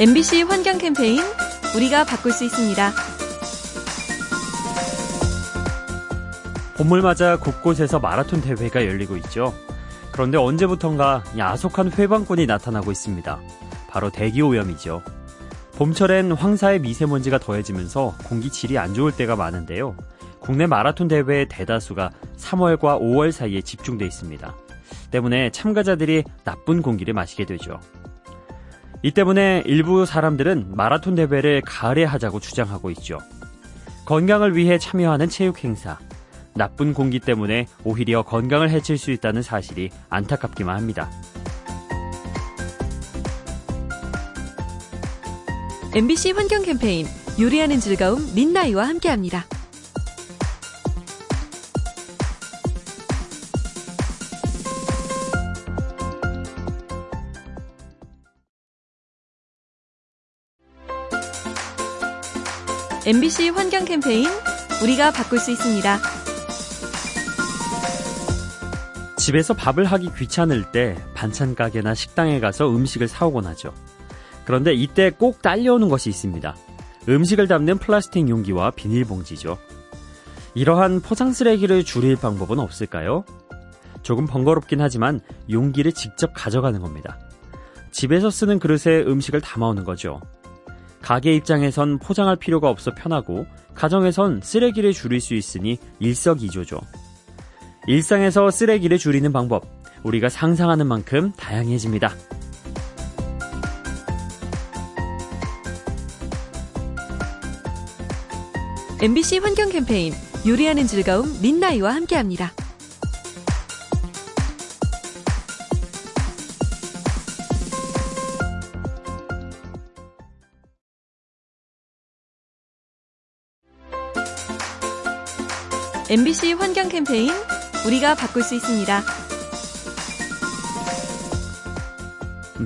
MBC 환경 캠페인 우리가 바꿀 수 있습니다. 봄을 맞아 곳곳에서 마라톤 대회가 열리고 있죠. 그런데 언제부턴가 야속한 회방꾼이 나타나고 있습니다. 바로 대기 오염이죠. 봄철엔 황사의 미세먼지가 더해지면서 공기 질이 안 좋을 때가 많은데요. 국내 마라톤 대회의 대다수가 3월과 5월 사이에 집중돼 있습니다. 때문에 참가자들이 나쁜 공기를 마시게 되죠. 이 때문에 일부 사람들은 마라톤 대회를 가을에 하자고 주장하고 있죠. 건강을 위해 참여하는 체육 행사. 나쁜 공기 때문에 오히려 건강을 해칠 수 있다는 사실이 안타깝기만 합니다. MBC 환경 캠페인 요리하는 즐거움 민나이와 함께합니다. MBC 환경 캠페인 우리가 바꿀 수 있습니다. 집에서 밥을 하기 귀찮을 때 반찬 가게나 식당에 가서 음식을 사오곤 하죠. 그런데 이때 꼭 딸려오는 것이 있습니다. 음식을 담는 플라스틱 용기와 비닐봉지죠. 이러한 포장 쓰레기를 줄일 방법은 없을까요? 조금 번거롭긴 하지만 용기를 직접 가져가는 겁니다. 집에서 쓰는 그릇에 음식을 담아오는 거죠. 가게 입장에선 포장할 필요가 없어 편하고 가정에선 쓰레기를 줄일 수 있으니 일석이조죠. 일상에서 쓰레기를 줄이는 방법 우리가 상상하는 만큼 다양해집니다. MBC 환경 캠페인 요리하는 즐거움 민나이와 함께합니다. MBC 환경 캠페인 우리가 바꿀 수 있습니다.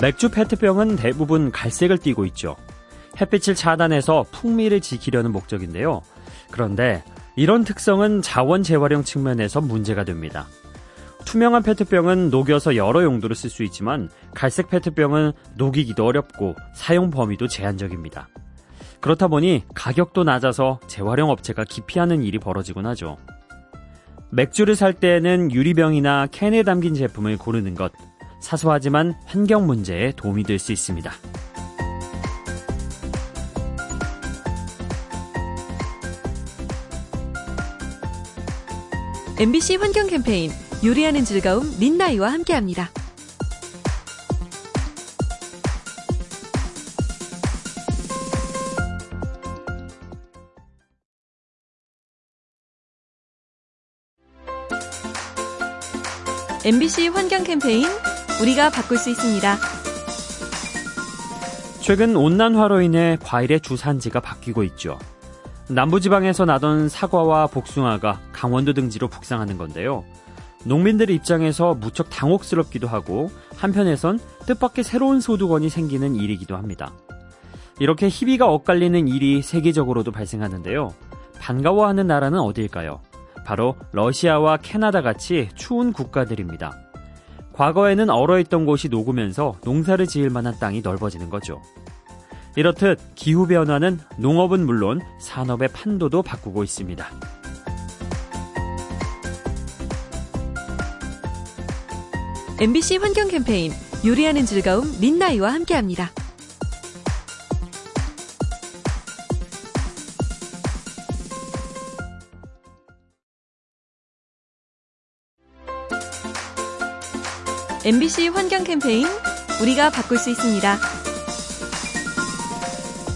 맥주 페트병은 대부분 갈색을 띠고 있죠. 햇빛을 차단해서 풍미를 지키려는 목적인데요. 그런데 이런 특성은 자원 재활용 측면에서 문제가 됩니다. 투명한 페트병은 녹여서 여러 용도로 쓸 수 있지만 갈색 페트병은 녹이기도 어렵고 사용 범위도 제한적입니다. 그렇다 보니 가격도 낮아서 재활용 업체가 기피하는 일이 벌어지곤 하죠. 맥주를 살 때에는 유리병이나 캔에 담긴 제품을 고르는 것 사소하지만 환경 문제에 도움이 될 수 있습니다. 환경 캠페인 요리하는 즐거움 민나이와 함께합니다. MBC 환경 캠페인 우리가 바꿀 수 있습니다. 최근 온난화로 인해 과일의 주산지가 바뀌고 있죠. 남부지방에서 나던 사과와 복숭아가 강원도 등지로 북상하는 건데요. 농민들 입장에서 무척 당혹스럽기도 하고 한편에선 뜻밖의 새로운 소득원이 생기는 일이기도 합니다. 이렇게 희비가 엇갈리는 일이 세계적으로도 발생하는데요. 반가워하는 나라는 어디일까요? 바로 러시아와 캐나다 같이 추운 국가들입니다. 과거에는 얼어있던 곳이 녹으면서 농사를 지을 만한 땅이 넓어지는 거죠. 이렇듯 기후변화는 농업은 물론 산업의 판도도 바꾸고 있습니다. MBC 환경 캠페인 요리하는 즐거움 민나이와 함께합니다. MBC 환경 캠페인 우리가 바꿀 수 있습니다.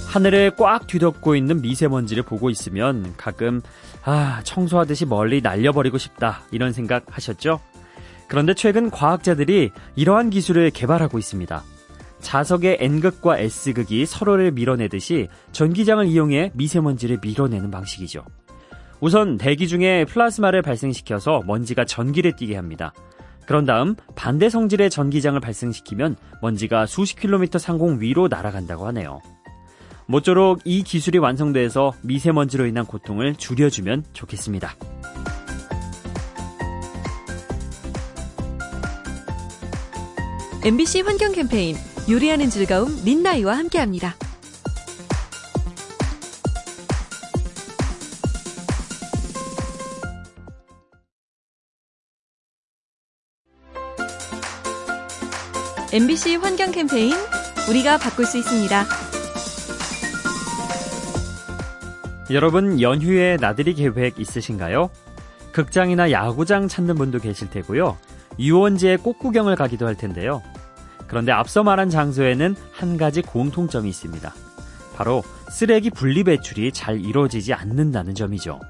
하늘을 꽉 뒤덮고 있는 미세먼지를 보고 있으면 가끔 아 청소하듯이 멀리 날려버리고 싶다 이런 생각 하셨죠? 그런데 최근 과학자들이 이러한 기술을 개발하고 있습니다. 자석의 N극과 S극이 서로를 밀어내듯이 전기장을 이용해 미세먼지를 밀어내는 방식이죠. 우선 대기 중에 플라스마를 발생시켜서 먼지가 전기를 띠게 합니다. 그런 다음 반대 성질의 전기장을 발생시키면 먼지가 수십 킬로미터 상공 위로 날아간다고 하네요. 모쪼록 이 기술이 완성돼서 미세먼지로 인한 고통을 줄여주면 좋겠습니다. MBC 환경 캠페인 요리하는 즐거움 민나이와 함께합니다. MBC 환경 캠페인 우리가 바꿀 수 있습니다. 여러분 연휴에 나들이 계획 있으신가요? 극장이나 야구장 찾는 분도 계실 테고요. 유원지에 꽃 구경을 가기도 할 텐데요. 그런데 앞서 말한 장소에는 한 가지 공통점이 있습니다. 바로 쓰레기 분리 배출이 잘 이루어지지 않는다는 점이죠.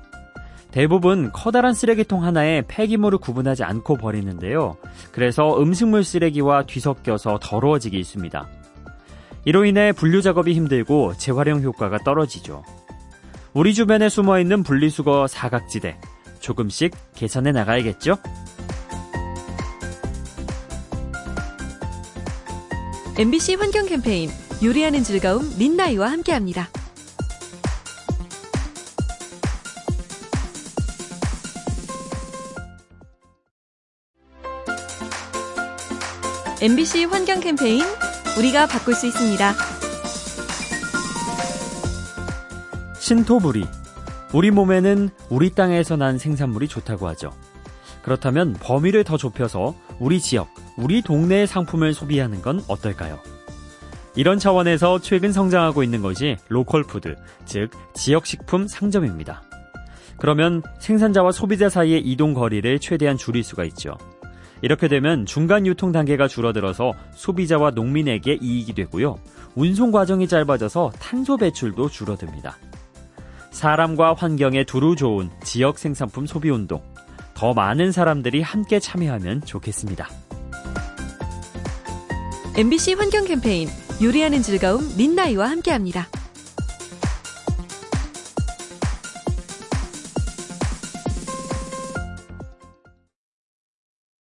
대부분 커다란 쓰레기통 하나에 폐기물을 구분하지 않고 버리는데요. 그래서 음식물 쓰레기와 뒤섞여서 더러워지기 있습니다. 이로 인해 분류 작업이 힘들고 재활용 효과가 떨어지죠. 우리 주변에 숨어 있는 분리수거 사각지대 조금씩 개선해 나가야겠죠? MBC 환경 캠페인 요리하는 즐거움 민나이와 함께합니다. MBC 환경 캠페인 우리가 바꿀 수 있습니다. 신토불이. 우리 몸에는 우리 땅에서 난 생산물이 좋다고 하죠. 그렇다면 범위를 더 좁혀서 우리 지역, 우리 동네의 상품을 소비하는 건 어떨까요? 이런 차원에서 최근 성장하고 있는 것이 로컬푸드, 즉 지역식품 상점입니다. 그러면 생산자와 소비자 사이의 이동 거리를 최대한 줄일 수가 있죠. 이렇게 되면 중간 유통 단계가 줄어들어서 소비자와 농민에게 이익이 되고요. 운송 과정이 짧아져서 탄소 배출도 줄어듭니다. 사람과 환경에 두루 좋은 지역 생산품 소비 운동. 더 많은 사람들이 함께 참여하면 좋겠습니다. MBC 환경 캠페인 요리하는 즐거움 민나이와 함께합니다.